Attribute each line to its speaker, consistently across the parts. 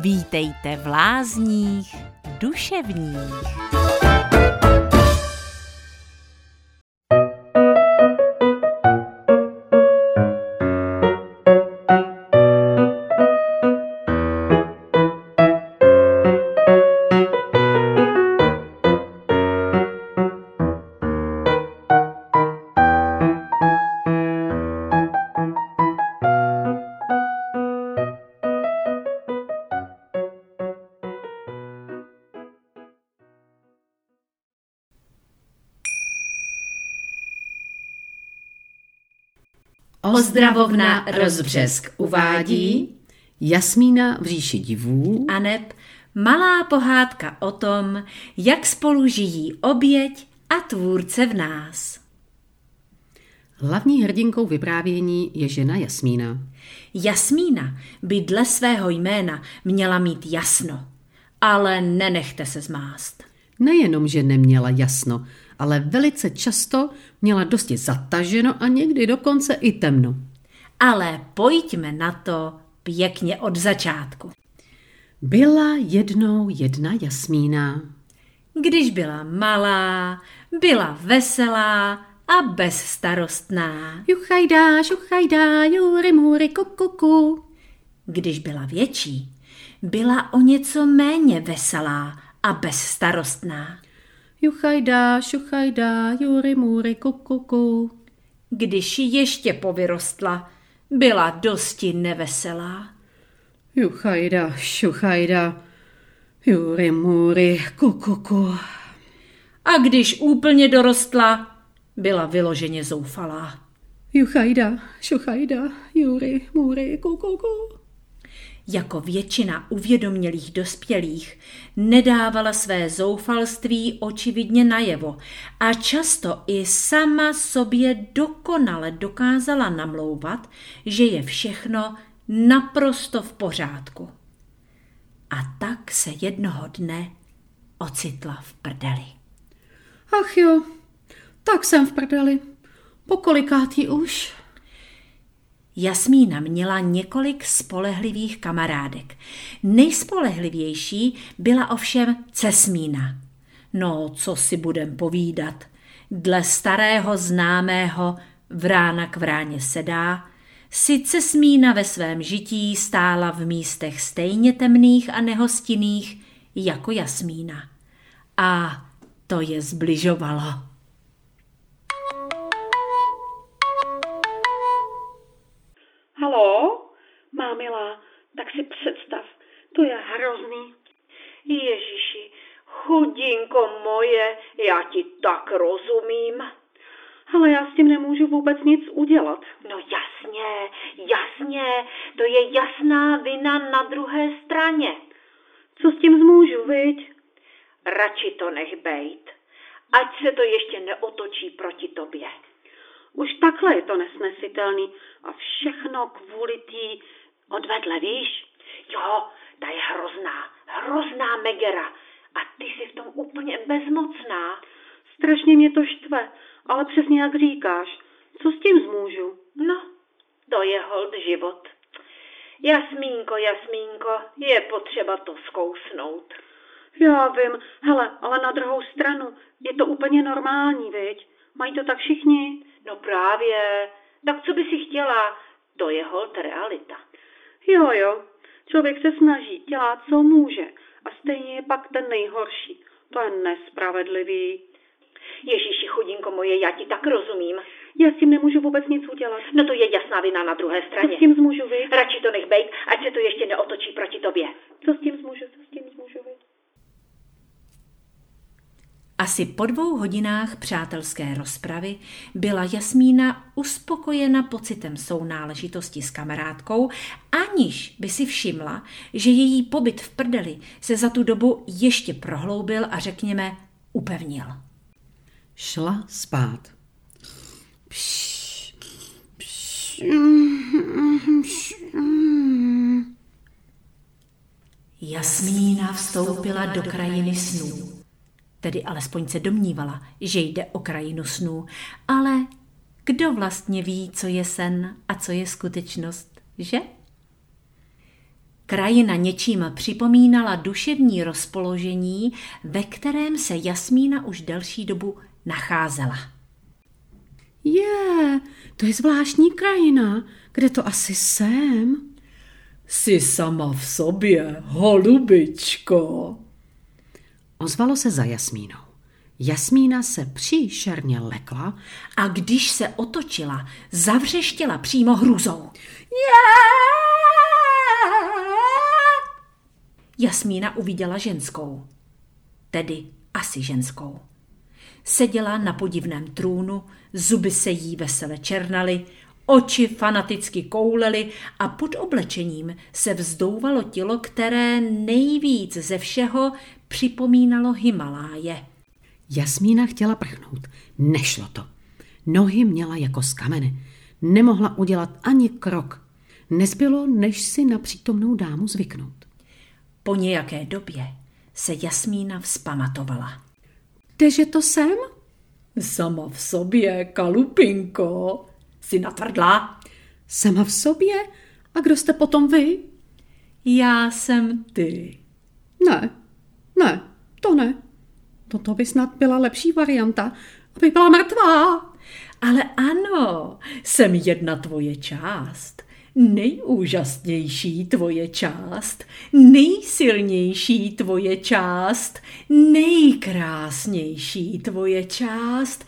Speaker 1: Vítejte v lázních duševních.
Speaker 2: Ozdravovna Rozbřesk uvádí
Speaker 3: Jasmína v říši divů
Speaker 2: a neb malá pohádka o tom, jak spolu žijí oběť a tvůrce v nás.
Speaker 3: Hlavní hrdinkou vyprávění je žena Jasmína.
Speaker 2: Jasmína by dle svého jména měla mít jasno, ale nenechte se zmást.
Speaker 3: Nejenom, že neměla jasno, ale velice často měla dosti zataženo a někdy dokonce i temno.
Speaker 2: Ale pojďme na to pěkně od začátku.
Speaker 3: Byla jednou jedna Jasmína.
Speaker 2: Když byla malá, byla veselá a bezstarostná.
Speaker 3: Juchajda, šuchajda, jury, mury, kukuku.
Speaker 2: Když byla větší, byla o něco méně veselá a bezstarostná.
Speaker 3: Juchajda, šuchajda, jury, mury, kukuku.
Speaker 2: Když ještě povyrostla, byla dosti neveselá.
Speaker 3: Juchajda, šuchajda, jury, mury, kukuku.
Speaker 2: A když úplně dorostla, byla vyloženě zoufalá.
Speaker 3: Juchajda, šuchajda, jury, mury, kukuku.
Speaker 2: Jako většina uvědomělých dospělých nedávala své zoufalství očividně najevo a často i sama sobě dokonale dokázala namlouvat, že je všechno naprosto v pořádku. A tak se jednoho dne ocitla v prdeli.
Speaker 3: Ach jo, tak jsem v prdeli. Pokolikátý už?
Speaker 2: Jasmína měla několik spolehlivých kamarádek. Nejspolehlivější byla ovšem Cesmína. No, co si budem povídat. Dle starého známého vrána k vráně sedá, si Cesmína ve svém žití stála v místech stejně temných a nehostinných jako Jasmína. A to je zbližovalo.
Speaker 4: Mámila, tak si představ, to je hrozný. Ježíši, chudinko moje, já ti tak rozumím. Ale já s tím nemůžu vůbec nic udělat.
Speaker 5: No jasně, jasně, to je jasná vina na druhé straně.
Speaker 4: Co s tím zmůžu, viď?
Speaker 5: Radši to nech bejt, ať se to ještě neotočí proti tobě.
Speaker 4: Už takhle je to nesnesitelný a všechno kvůli tý odvedle, víš?
Speaker 5: Jo, ta je hrozná, hrozná Megera a ty jsi v tom úplně bezmocná.
Speaker 4: Strašně mě to štve, ale přesně jak říkáš, co s tím zmůžu?
Speaker 5: No, to je hold život. Jasmínko, Jasmínko, je potřeba to zkousnout.
Speaker 4: Já vím, hele, ale na druhou stranu, je to úplně normální, viď? Mají to tak všichni?
Speaker 5: No právě, tak co by si chtěla? To je hold realita.
Speaker 4: Jo, jo, člověk se snaží, dělá, co může a stejně je pak ten nejhorší. To je nespravedlivý.
Speaker 5: Ježíši, chudinko moje, já ti tak rozumím.
Speaker 4: Já s tím nemůžu vůbec nic udělat.
Speaker 5: No to je jasná vina na druhé straně.
Speaker 4: Co s tím zmůžu vy?
Speaker 5: Radši to nech bejt, ať se to ještě neotočí proti tobě.
Speaker 4: Co s tím zmůžu, co s tím zmůžu vy?
Speaker 2: Asi po dvou hodinách přátelské rozpravy byla Jasmína uspokojena pocitem sounáležitosti s kamarádkou, aniž by si všimla, že její pobyt v prdeli se za tu dobu ještě prohloubil a řekněme upevnil.
Speaker 3: Šla spát.
Speaker 4: Pš, pš, pš,
Speaker 2: Jasmína vstoupila do krajiny snů. Tedy alespoň se domnívala, že jde o krajinu snů, ale kdo vlastně ví, co je sen a co je skutečnost, že? Krajina něčím připomínala duševní rozpoložení, ve kterém se Jasmína už delší dobu nacházela.
Speaker 3: Je, to je zvláštní krajina. Kde to asi jsem?
Speaker 6: Jsi sama v sobě, holubičko.
Speaker 3: Ozvalo se za Jasmínou. Jasmína se příšerně lekla
Speaker 2: a když se otočila, zavřeštěla přímo hrůzou. Jasmína uviděla ženskou, tedy asi ženskou. Seděla na podivném trůnu, zuby se jí vesele černaly, oči fanaticky koulely a pod oblečením se vzdouvalo tělo, které nejvíc ze všeho připomínalo Himaláje.
Speaker 3: Jasmína chtěla prchnout. Nešlo to. Nohy měla jako z kamene. Nemohla udělat ani krok. Nezbylo, než si na přítomnou dámu zvyknout.
Speaker 2: Po nějaké době se Jasmína vzpamatovala.
Speaker 3: Kdeže to jsem?
Speaker 6: Sama v sobě, kalupinko. Jsi natvrdla?
Speaker 3: Sama v sobě? A kdo jste potom vy?
Speaker 6: Já jsem ty.
Speaker 3: Ne, ne, to ne. Toto by snad byla lepší varianta, aby byla mrtvá.
Speaker 6: Ale ano, jsem jedna tvoje část. Nejúžasnější tvoje část, nejsilnější tvoje část, nejkrásnější tvoje část,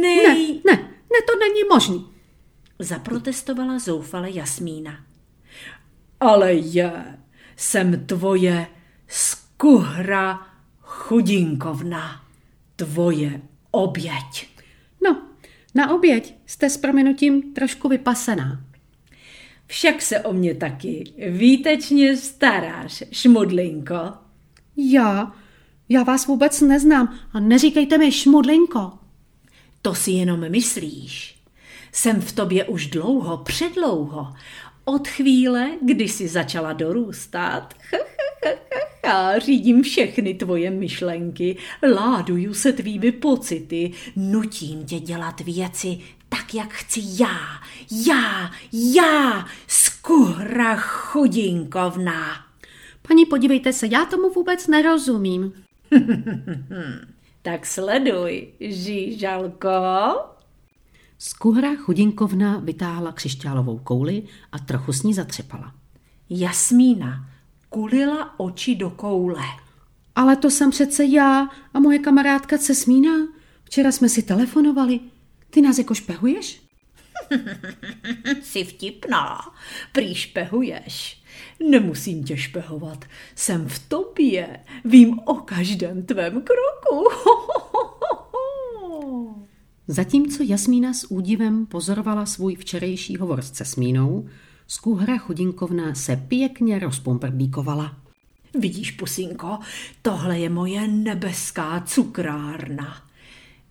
Speaker 6: nej...
Speaker 3: Ne, ne, ne, to není možný.
Speaker 2: Zaprotestovala zoufale Jasmína.
Speaker 6: Ale je, jsem tvoje skuhra chudinkovna, tvoje oběť.
Speaker 3: No, na oběť jste s prominutím trošku vypasená.
Speaker 6: Však se o mě taky výtečně staráš, šmudlinko.
Speaker 3: Já? Já vás vůbec neznám a neříkejte mi šmudlinko.
Speaker 2: To si jenom myslíš. Jsem v tobě už dlouho, předlouho. Od chvíle, kdy jsi začala dorůstat.
Speaker 6: Já řídím všechny tvoje myšlenky, láduju se tvými pocity,
Speaker 2: nutím tě dělat věci tak, jak chci já. Já, já, skuhra chudinkovna.
Speaker 3: Paní, podívejte se, já tomu vůbec nerozumím.
Speaker 6: tak sleduj, žížalko.
Speaker 3: Skuhra chudinkovna vytáhla křišťálovou kouli a trochu s ní zatřepala.
Speaker 2: Jasmína kulila oči do koule.
Speaker 3: Ale to jsem přece já a moje kamarádka Cesmína. Včera jsme si telefonovali. Ty nás jako špehuješ?
Speaker 2: Jsi vtipná, prý špehuješ. Nemusím tě špehovat, jsem v tobě, vím o každém tvém kroku.
Speaker 3: Zatímco Jasmína s údivem pozorovala svůj včerejší hovor s Cesmínou, skůhra chudinkovna se pěkně rozpomprdíkovala.
Speaker 2: Vidíš, pusinko, tohle je moje nebeská cukrárna.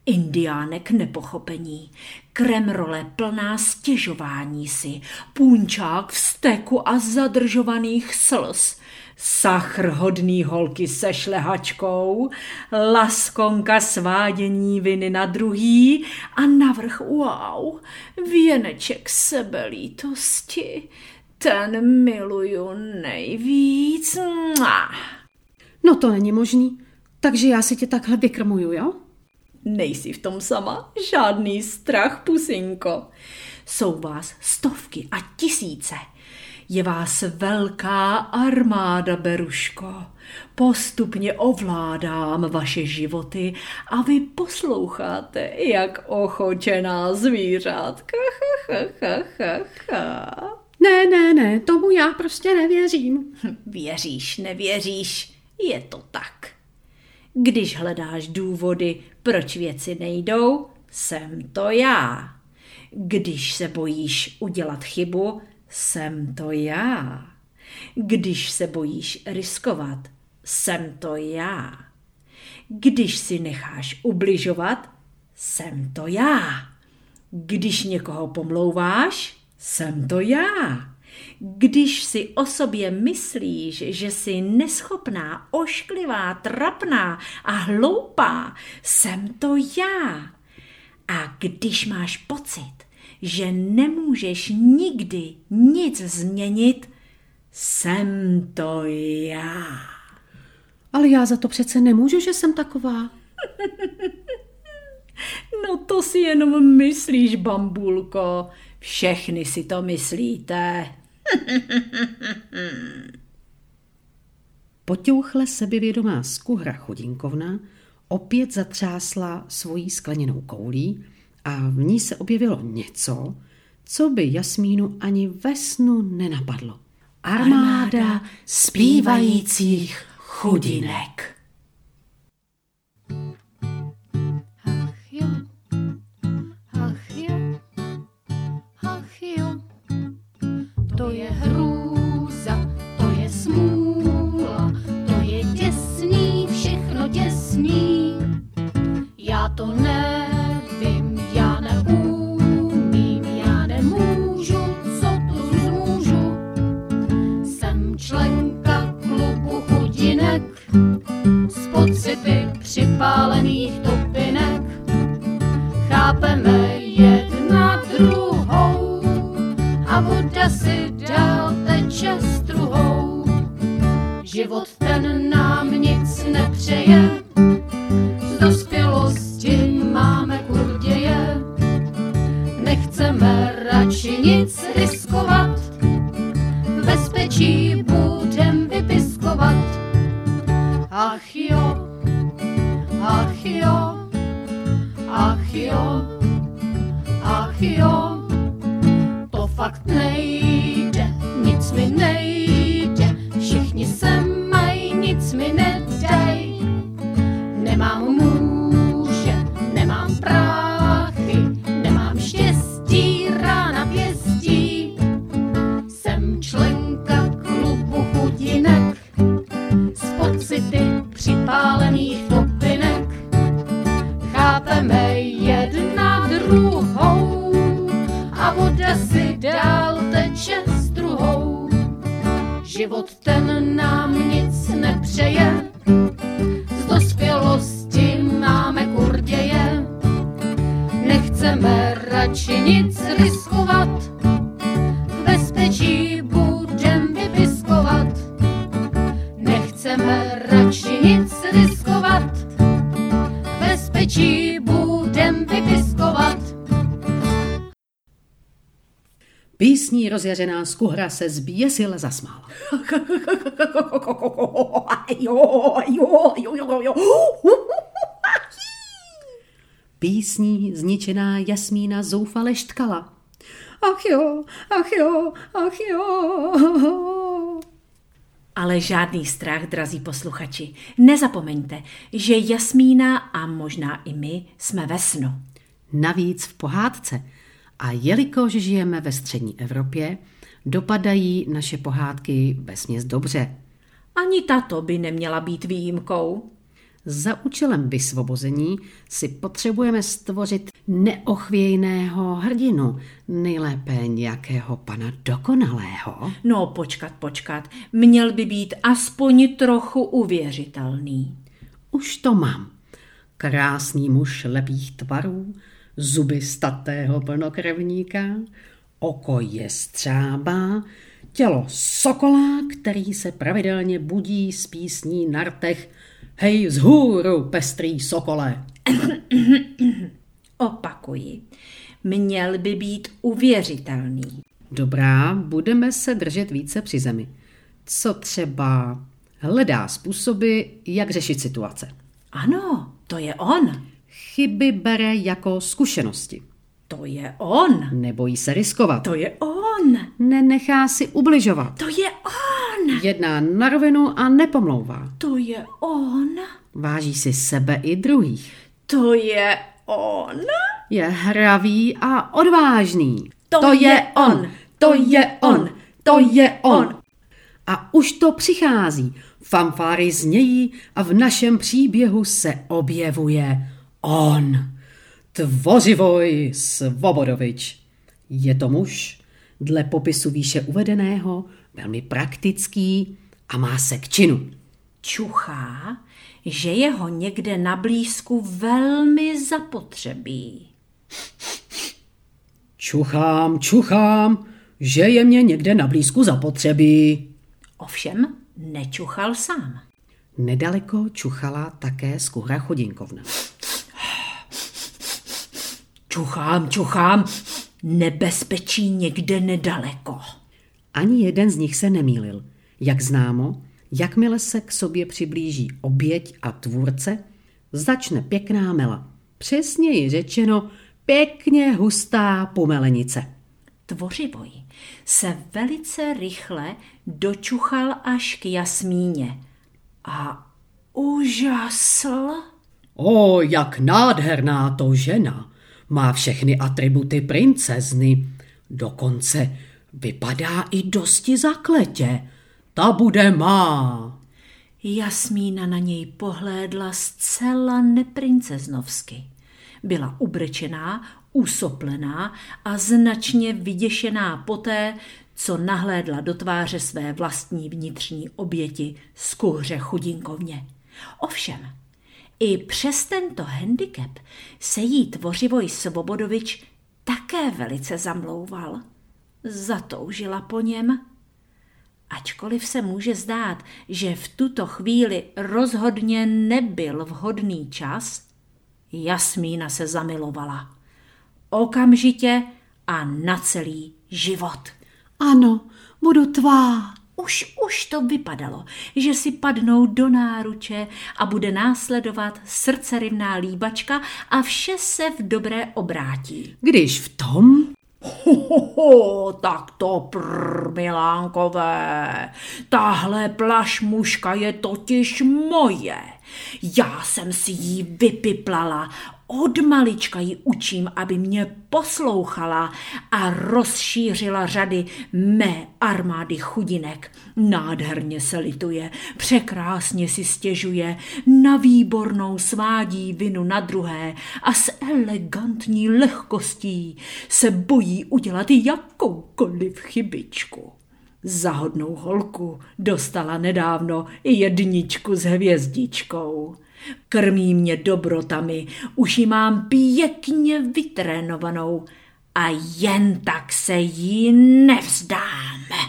Speaker 2: Indiánek nepochopení, kremrole plná stěžování si, půnčák steku a zadržovaných slz, sachr hodný holky se šlehačkou, laskonka svádění viny na druhý a navrch wow, věneček sebelítosti, ten miluju nejvíc.
Speaker 3: No to není možný, takže já si tě takhle vykrmuju, jo?
Speaker 6: Nejsi v tom sama, žádný strach, pusinko.
Speaker 2: Jsou vás stovky a tisíce. Je vás velká armáda, Beruško. Postupně ovládám vaše životy a vy posloucháte, jak ochočená zvířátka.
Speaker 3: Ne, ne, ne, tomu já prostě nevěřím.
Speaker 2: Věříš, nevěříš, je to tak. Když hledáš důvody, proč věci nejdou, jsem to já. Když se bojíš udělat chybu, jsem to já. Když se bojíš riskovat, jsem to já. Když si necháš ubližovat, jsem to já. Když někoho pomlouváš, jsem to já. Když si o sobě myslíš, že jsi neschopná, ošklivá, trapná a hloupá, jsem to já. A když máš pocit, že nemůžeš nikdy nic změnit, Jsem to já.
Speaker 3: Ale já za to přece nemůžu, že jsem taková.
Speaker 2: No to si jenom myslíš, bambulko. Všechny si to myslíte.
Speaker 3: Potěuchle sebevědomá skuhra chudinkovna opět zatřásla svojí skleněnou koulí a v ní se objevilo něco, co by Jasmínu ani ve snu nenapadlo.
Speaker 2: Armáda zpívajících chudinek.
Speaker 7: Já to to fakt nejde, radši nic riskovat, v bezpečí budem vypiskovat. Nechceme radši nic riskovat, v bezpečí budem vypiskovat.
Speaker 3: Písní rozjařená skuhra se zběsile zasmála.
Speaker 2: Jo, jo, jo, jo, jo.
Speaker 3: Písní zničená Jasmína zoufale štkala. Ach jo, ach jo, ach jo.
Speaker 2: Ale žádný strach, drazí posluchači. Nezapomeňte, že Jasmína a možná i my jsme ve snu.
Speaker 3: Navíc v pohádce. A jelikož žijeme ve střední Evropě, dopadají naše pohádky vesměs dobře.
Speaker 2: Ani tato by neměla být výjimkou.
Speaker 3: Za účelem vysvobození si potřebujeme stvořit neochvějného hrdinu, nejlépe nějakého pana dokonalého.
Speaker 2: No, počkat, počkat. Měl by být aspoň trochu uvěřitelný.
Speaker 3: Už to mám. Krásný muž lepých tvarů, zuby statého plnokrevníka, oko je střába, tělo sokola, který se pravidelně budí s písní na rtech Hej, zhůru, pestrý sokole!
Speaker 2: Opakuji. Měl by být uvěřitelný.
Speaker 3: Dobrá, budeme se držet více při zemi. Co třeba hledá způsoby, jak řešit situace.
Speaker 2: Ano, to je on.
Speaker 3: Chyby bere jako zkušenosti.
Speaker 2: To je on.
Speaker 3: Nebojí se riskovat.
Speaker 2: To je on.
Speaker 3: Nenechá si ubližovat.
Speaker 2: To je on.
Speaker 3: Jedná na rovinu a nepomlouvá.
Speaker 2: To je on.
Speaker 3: Váží si sebe i druhých.
Speaker 2: To je on.
Speaker 3: Je hravý a odvážný.
Speaker 2: To je on.
Speaker 3: To je on. To je on. A už to přichází. Fanfáry znějí a v našem příběhu se objevuje on. Tvořivoj Svobodovič. Je to muž, dle popisu výše uvedeného, velmi praktický a má se k činu.
Speaker 2: Čuchá, že je ho někde na blízku velmi zapotřebí.
Speaker 3: Čuchám, čuchám, že je mě někde na blízku zapotřebí.
Speaker 2: Ovšem nečuchal sám.
Speaker 3: Nedaleko čuchala také skuhra chodinkovna.
Speaker 2: Čuchám, čuchám, nebezpečí někde nedaleko.
Speaker 3: Ani jeden z nich se nemýlil. Jak známo, jakmile se k sobě přiblíží oběť a tvůrce, začne pěkná mela. Přesněji řečeno, pěkně hustá pomelenice.
Speaker 2: Tvořivoj se velice rychle dočuchal až k Jasmíně a úžasl.
Speaker 3: O, jak nádherná to žena! Má všechny atributy princezny. Dokonce vypadá i dosti zakletě. Ta bude má.
Speaker 2: Jasmína na něj pohlédla zcela neprinceznovsky. Byla ubrečená, usoplená a značně vyděšená poté, co nahlédla do tváře své vlastní vnitřní oběti z kuhře chudinkovně. Ovšem, i přes tento handicap se jí tvořivoj Svobodovič také velice zamlouval. Zatoužila po něm. Ačkoliv se může zdát, že v tuto chvíli rozhodně nebyl vhodný čas, Jasmína se zamilovala. Okamžitě a na celý život.
Speaker 3: Ano, budu tvá.
Speaker 2: Už, už to vypadalo, že si padnou do náruče a bude následovat srdcerivná líbačka a vše se v dobré obrátí.
Speaker 3: Když v tom
Speaker 2: Ho, ho, ho, tak to prr, milánkové. Tahle plašmuška je totiž moje. Já jsem si ji vypiplala od malička ji učím, aby mě poslouchala a rozšířila řady mé armády chudinek. Nádherně se lituje, překrásně si stěžuje, na výbornou svádí vinu na druhé a s elegantní lehkostí se bojí udělat jakoukoliv chybičku. Zahodnou holku dostala nedávno i jedničku s hvězdičkou. Krmí mě dobrotami, už ji mám pěkně vytrénovanou a jen tak se jí nevzdáme.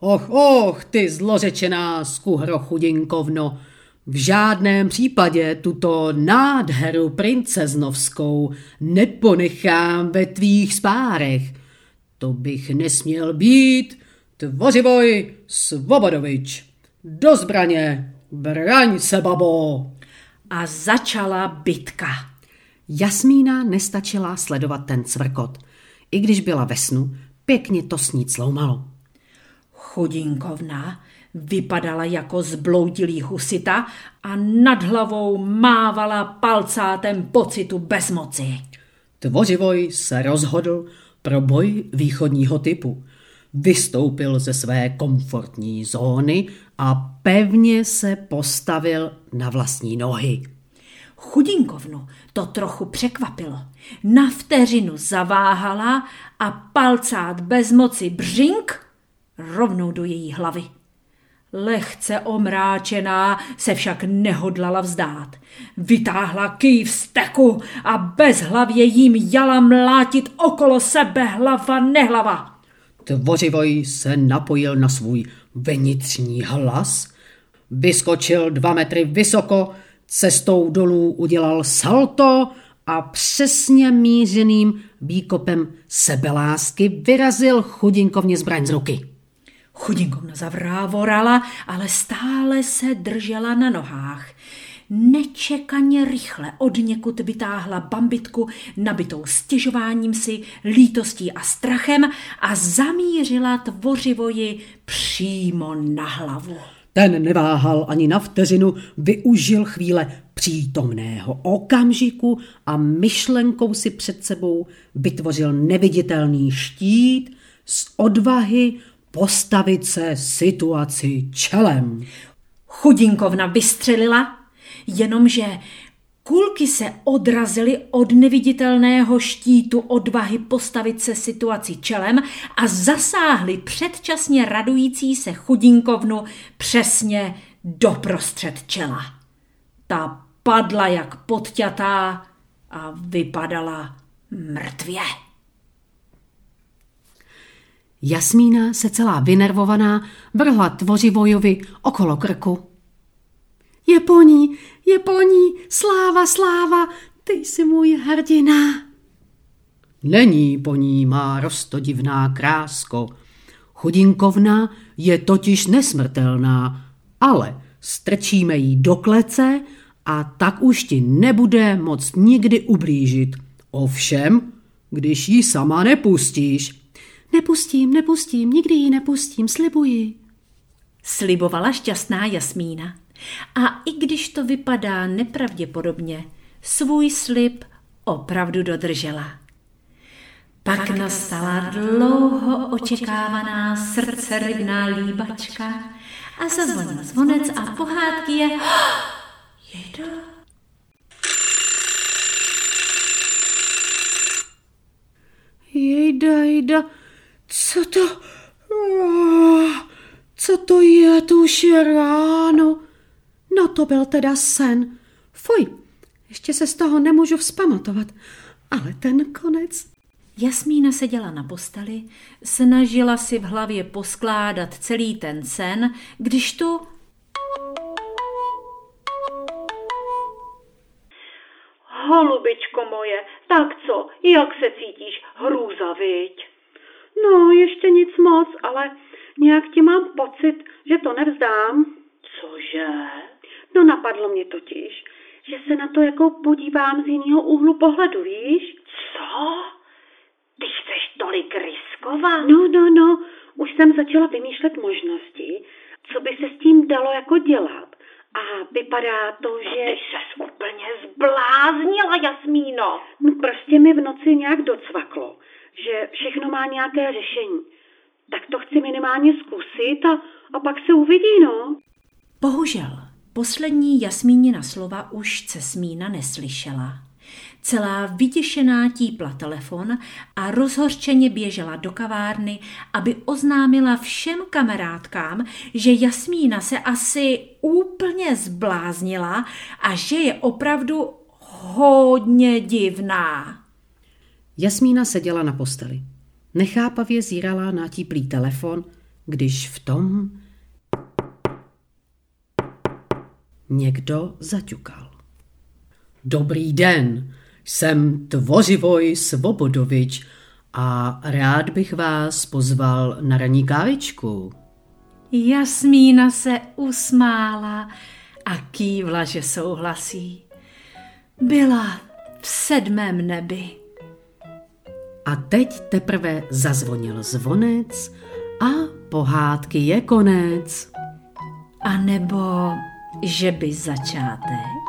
Speaker 3: Och, och, ty zlořečená skuhro chudinkovno, v žádném případě tuto nádheru princeznovskou neponechám ve tvých spárech. To bych nesměl být tvořivoj Svobodovič. Do zbraně, braň se, babo!
Speaker 2: a začala bitka.
Speaker 3: Jasmína nestačila sledovat ten cvrkot. I když byla ve snu, pěkně to s ní sloumalo.
Speaker 2: Chudinkovna vypadala jako zbloudilý husita a nad hlavou mávala palcátem pocitu bezmoci.
Speaker 3: Tvořivoj se rozhodl pro boj východního typu. Vystoupil ze své komfortní zóny a pevně se postavil na vlastní nohy.
Speaker 2: Chudinkovnu to trochu překvapilo. Na vteřinu zaváhala a palcát bez moci břink rovnou do její hlavy. Lehce omráčená se však nehodlala vzdát. Vytáhla ký v steku a bez hlavě jím jala mlátit okolo sebe hlava nehlava.
Speaker 3: Tvořivoj se napojil na svůj vnitřní hlas, vyskočil dva metry vysoko, cestou dolů udělal salto a přesně mířeným výkopem sebelásky vyrazil chudinkovně zbraň z ruky.
Speaker 2: Chudinkovna zavrávorala, ale stále se držela na nohách. Nečekaně rychle od někud vytáhla bambitku nabitou stěžováním si, lítostí a strachem a zamířila tvořivoji přímo na hlavu.
Speaker 3: Ten neváhal ani na vteřinu, využil chvíle přítomného okamžiku a myšlenkou si před sebou vytvořil neviditelný štít z odvahy postavit se situaci čelem.
Speaker 2: Chudinkovna vystřelila, jenomže kulky se odrazily od neviditelného štítu odvahy postavit se situaci čelem a zasáhly předčasně radující se chudinkovnu přesně doprostřed čela. Ta padla jak podťatá a vypadala mrtvě.
Speaker 3: Jasmína se celá vynervovaná vrhla tvořivojovi okolo krku. Je po ní, je po ní, sláva, sláva, ty jsi můj hrdina. Není po ní, má rostodivná krásko. Chudinkovna je totiž nesmrtelná, ale strčíme jí do klece a tak už ti nebude moc nikdy ublížit. Ovšem, když ji sama nepustíš. Nepustím, nepustím, nikdy ji nepustím, slibuji.
Speaker 2: Slibovala šťastná Jasmína. A i když to vypadá nepravděpodobně, svůj slib opravdu dodržela. Pak nastala dlouho očekávaná srdce rybná líbačka a zazvonil zvonec a pohádky je... Jejda.
Speaker 3: Jejda, jejda, co to... Co to je, tu už je ráno. No to byl teda sen. Fuj, ještě se z toho nemůžu vzpamatovat. Ale ten konec...
Speaker 2: Jasmína seděla na posteli, snažila si v hlavě poskládat celý ten sen, když tu...
Speaker 4: Holubičko moje, tak co, jak se cítíš? Hrůza, viď? No, ještě nic moc, ale nějak ti mám pocit, že to nevzdám. Cože? No napadlo mě totiž, že se na to jako podívám z jiného úhlu pohledu, víš? Co? Ty chceš tolik riskovat? No, no, no, už jsem začala vymýšlet možnosti, co by se s tím dalo jako dělat. A vypadá to, že...
Speaker 5: Ty ses úplně zbláznila, Jasmíno.
Speaker 4: No prostě mi v noci nějak docvaklo, že všechno má nějaké řešení. Tak to chci minimálně zkusit a, a pak se uvidí, no.
Speaker 2: Bohužel, poslední Jasmínina slova už Cesmína neslyšela. Celá vyděšená típla telefon a rozhořčeně běžela do kavárny, aby oznámila všem kamarádkám, že Jasmína se asi úplně zbláznila a že je opravdu hodně divná.
Speaker 3: Jasmína seděla na posteli. Nechápavě zírala na típlý telefon, když v tom někdo zaťukal. Dobrý den, jsem Tvořivoj Svobodovič a rád bych vás pozval na ranní kávičku.
Speaker 2: Jasmína se usmála a kývla, že souhlasí. Byla v sedmém nebi.
Speaker 3: A teď teprve zazvonil zvonec a pohádky je konec.
Speaker 2: A nebo že by začátek